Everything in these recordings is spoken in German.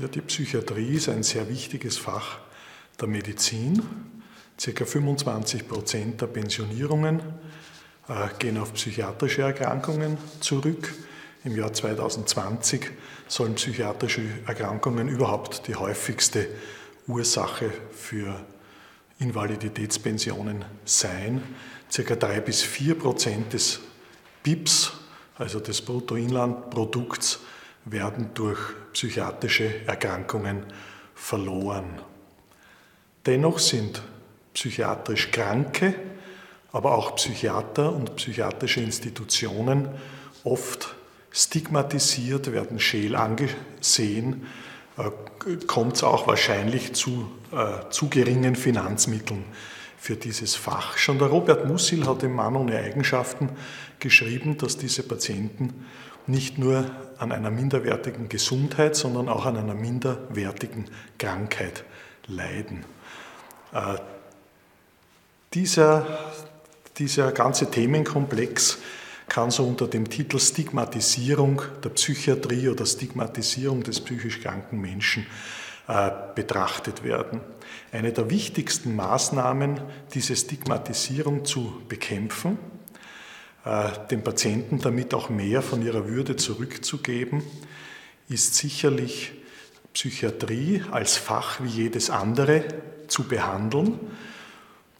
Ja, die Psychiatrie ist ein sehr wichtiges Fach der Medizin. Circa 25 Prozent der Pensionierungen äh, gehen auf psychiatrische Erkrankungen zurück. Im Jahr 2020 sollen psychiatrische Erkrankungen überhaupt die häufigste Ursache für Invaliditätspensionen sein. Circa drei bis vier Prozent des BIPs, also des Bruttoinlandprodukts, werden durch psychiatrische Erkrankungen verloren. Dennoch sind psychiatrisch Kranke, aber auch Psychiater und psychiatrische Institutionen oft stigmatisiert, werden scheel angesehen, äh, kommt es auch wahrscheinlich zu äh, zu geringen Finanzmitteln für dieses Fach. Schon der Robert Mussil hat im Mann ohne Eigenschaften geschrieben, dass diese Patienten nicht nur an einer minderwertigen Gesundheit, sondern auch an einer minderwertigen Krankheit leiden. Äh, dieser, dieser ganze Themenkomplex kann so unter dem Titel Stigmatisierung der Psychiatrie oder Stigmatisierung des psychisch kranken Menschen äh, betrachtet werden. Eine der wichtigsten Maßnahmen, diese Stigmatisierung zu bekämpfen, den Patienten damit auch mehr von ihrer Würde zurückzugeben, ist sicherlich Psychiatrie als Fach wie jedes andere zu behandeln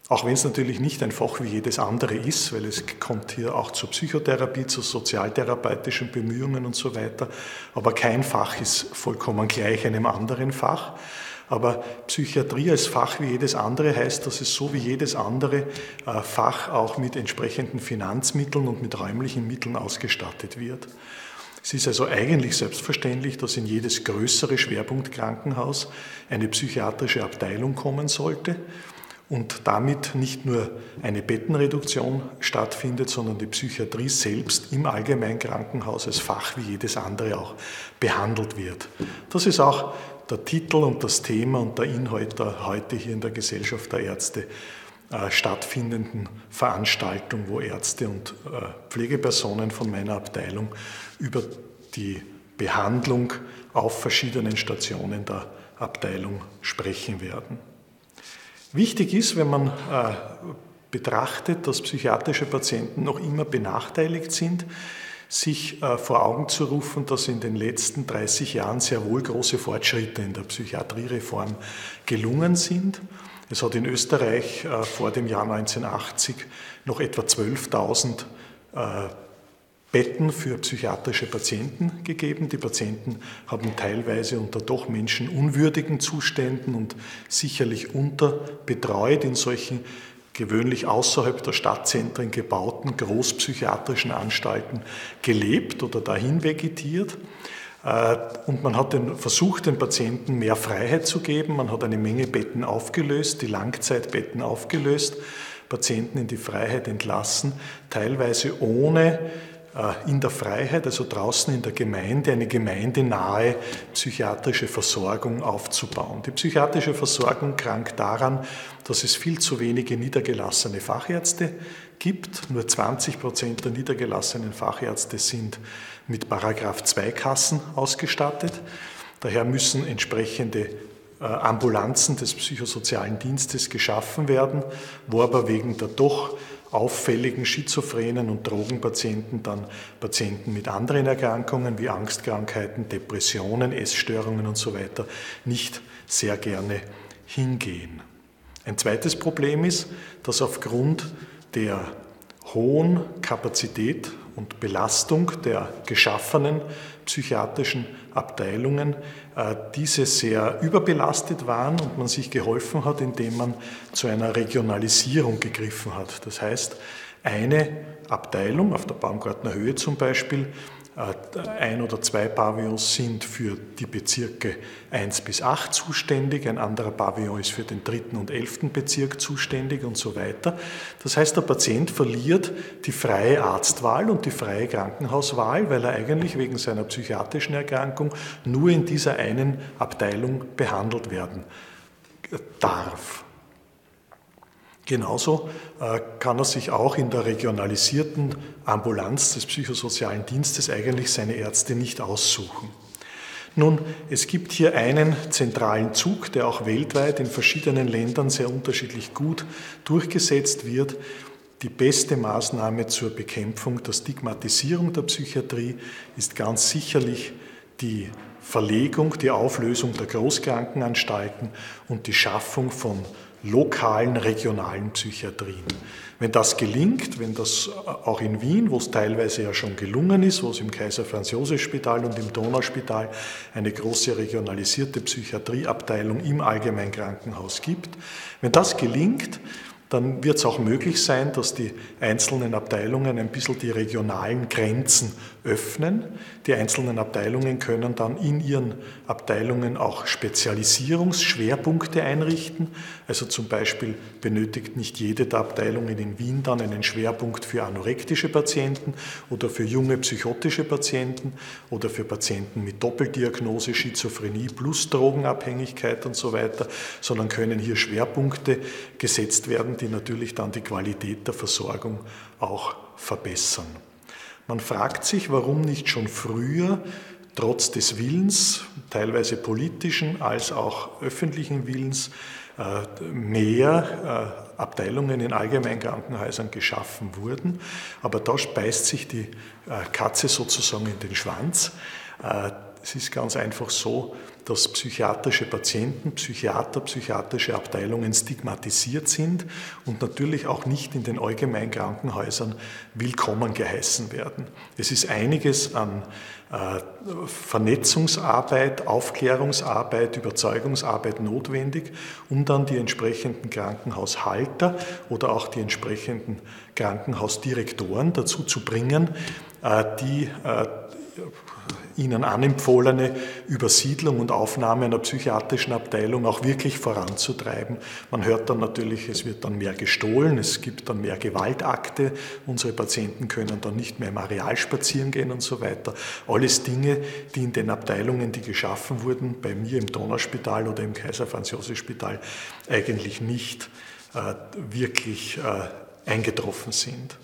auch wenn es natürlich nicht ein Fach wie jedes andere ist, weil es kommt hier auch zur Psychotherapie, zu sozialtherapeutischen Bemühungen und so weiter. Aber kein Fach ist vollkommen gleich einem anderen Fach. Aber Psychiatrie als Fach wie jedes andere heißt, dass es so wie jedes andere äh, Fach auch mit entsprechenden Finanzmitteln und mit räumlichen Mitteln ausgestattet wird. Es ist also eigentlich selbstverständlich, dass in jedes größere Schwerpunktkrankenhaus eine psychiatrische Abteilung kommen sollte und damit nicht nur eine Bettenreduktion stattfindet, sondern die Psychiatrie selbst im Allgemeinkrankenhaus als Fach wie jedes andere auch behandelt wird. Das ist auch der Titel und das Thema und der Inhalt der heute hier in der Gesellschaft der Ärzte äh, stattfindenden Veranstaltung, wo Ärzte und äh, Pflegepersonen von meiner Abteilung über die Behandlung auf verschiedenen Stationen der Abteilung sprechen werden. Wichtig ist, wenn man äh, betrachtet, dass psychiatrische Patienten noch immer benachteiligt sind, sich äh, vor Augen zu rufen, dass in den letzten 30 Jahren sehr wohl große Fortschritte in der Psychiatriereform gelungen sind. Es hat in Österreich äh, vor dem Jahr 1980 noch etwa 12.000 Betten für psychiatrische Patienten gegeben. Die Patienten haben teilweise unter doch menschenunwürdigen Zuständen und sicherlich unterbetreut in solchen gewöhnlich außerhalb der Stadtzentren gebauten großpsychiatrischen Anstalten gelebt oder dahin vegetiert. Äh, und man hat den, versucht, den Patienten mehr Freiheit zu geben. Man hat eine Menge Betten aufgelöst, die Langzeitbetten aufgelöst, Patienten in die Freiheit entlassen, teilweise ohne in der Freiheit, also draußen in der Gemeinde, eine gemeindenahe psychiatrische Versorgung aufzubauen. Die psychiatrische Versorgung krankt daran, dass es viel zu wenige niedergelassene Fachärzte gibt. Nur 20 Prozent der niedergelassenen Fachärzte sind mit Paragraph 2 Kassen ausgestattet. Daher müssen entsprechende äh, Ambulanzen des psychosozialen Dienstes geschaffen werden, wo aber wegen der doch auffälligen Schizophrenen und Drogenpatienten dann Patienten mit anderen Erkrankungen wie Angstkrankheiten, Depressionen, Essstörungen und so weiter nicht sehr gerne hingehen. Ein zweites Problem ist, dass aufgrund der hohen Kapazität und Belastung der geschaffenen psychiatrischen Abteilungen äh, diese sehr überbelastet waren und man sich geholfen hat, indem man zu einer Regionalisierung gegriffen hat. Das heißt, eine Abteilung, auf der Baumgartner Höhe zum Beispiel, ein oder zwei Pavillons sind für die Bezirke 1 bis 8 zuständig, ein anderer Pavillon ist für den dritten und elften Bezirk zuständig und so weiter. Das heißt, der Patient verliert die freie Arztwahl und die freie Krankenhauswahl, weil er eigentlich wegen seiner psychiatrischen Erkrankung nur in dieser einen Abteilung behandelt werden darf. Genauso äh, kann er sich auch in der regionalisierten Ambulanz des psychosozialen Dienstes eigentlich seine Ärzte nicht aussuchen. Nun, es gibt hier einen zentralen Zug, der auch weltweit in verschiedenen Ländern sehr unterschiedlich gut durchgesetzt wird. Die beste Maßnahme zur Bekämpfung der Stigmatisierung der Psychiatrie ist ganz sicherlich die Verlegung, die Auflösung der Großkrankenanstalten und die Schaffung von lokalen, regionalen Psychiatrien. Wenn das gelingt, wenn das auch in Wien, wo es teilweise ja schon gelungen ist, wo es im Kaiser Franz Josef Spital und im Donauspital eine große regionalisierte Psychiatrieabteilung im Allgemeinkrankenhaus gibt, wenn das gelingt, dann wird es auch möglich sein, dass die einzelnen Abteilungen ein bisschen die regionalen Grenzen öffnen. Die einzelnen Abteilungen können dann in ihren Abteilungen auch Spezialisierungsschwerpunkte einrichten. Also zum Beispiel benötigt nicht jede der Abteilungen in Wien dann einen Schwerpunkt für anorektische Patienten oder für junge psychotische Patienten oder für Patienten mit Doppeldiagnose, Schizophrenie plus Drogenabhängigkeit und so weiter, sondern können hier Schwerpunkte gesetzt werden, die natürlich dann die Qualität der Versorgung auch verbessern. Man fragt sich, warum nicht schon früher, trotz des Willens, teilweise politischen als auch öffentlichen Willens, äh, mehr äh, Abteilungen in Allgemeinkrankenhäusern geschaffen wurden. Aber da speist sich die äh, Katze sozusagen in den Schwanz. Es ist ganz einfach so, dass psychiatrische Patienten, Psychiater, psychiatrische Abteilungen stigmatisiert sind und natürlich auch nicht in den allgemeinen Krankenhäusern willkommen geheißen werden. Es ist einiges an äh, Vernetzungsarbeit, Aufklärungsarbeit, Überzeugungsarbeit notwendig, um dann die entsprechenden Krankenhaushalter oder auch die entsprechenden Krankenhausdirektoren dazu zu bringen, äh, die äh, Ihnen anempfohlene Übersiedlung und Aufnahme einer psychiatrischen Abteilung auch wirklich voranzutreiben. Man hört dann natürlich, es wird dann mehr gestohlen, es gibt dann mehr Gewaltakte, unsere Patienten können dann nicht mehr im Areal spazieren gehen und so weiter. Alles Dinge, die in den Abteilungen, die geschaffen wurden, bei mir im Donauspital oder im Kaiser Franz Josef Spital, eigentlich nicht äh, wirklich äh, eingetroffen sind.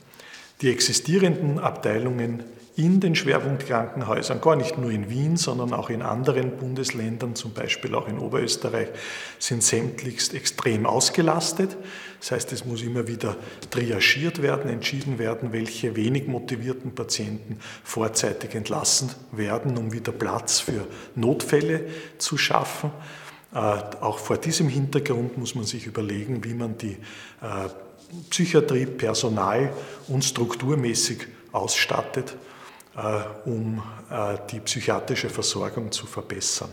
Die existierenden Abteilungen in den Schwerpunktkrankenhäusern, gar nicht nur in Wien, sondern auch in anderen Bundesländern, zum Beispiel auch in Oberösterreich, sind sämtlichst extrem ausgelastet. Das heißt, es muss immer wieder triagiert werden, entschieden werden, welche wenig motivierten Patienten vorzeitig entlassen werden, um wieder Platz für Notfälle zu schaffen. Äh, auch vor diesem Hintergrund muss man sich überlegen, wie man die äh, Psychiatrie personal- und strukturmäßig ausstattet um äh, die psychiatrische Versorgung zu verbessern.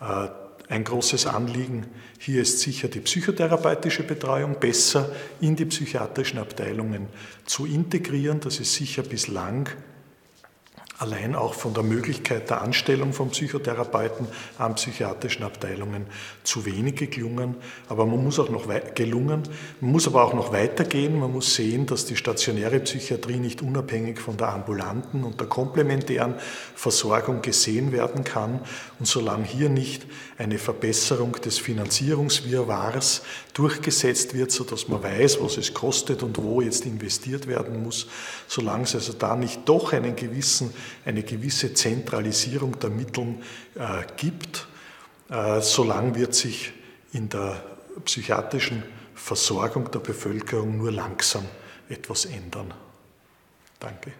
Äh, ein großes Anliegen hier ist sicher die psychotherapeutische Betreuung besser in die psychiatrischen Abteilungen zu integrieren. Das ist sicher bislang allein auch von der Möglichkeit der Anstellung von Psychotherapeuten an psychiatrischen Abteilungen zu wenig gelungen. Aber man muss auch noch gelungen. Man muss aber auch noch weitergehen. Man muss sehen, dass die stationäre Psychiatrie nicht unabhängig von der ambulanten und der komplementären Versorgung gesehen werden kann. Und solange hier nicht eine Verbesserung des Finanzierungswirrwarrs durchgesetzt wird, sodass man weiß, was es kostet und wo jetzt investiert werden muss, solange es also da nicht doch einen gewissen eine gewisse Zentralisierung der Mittel äh, gibt, äh, solange wird sich in der psychiatrischen Versorgung der Bevölkerung nur langsam etwas ändern. Danke.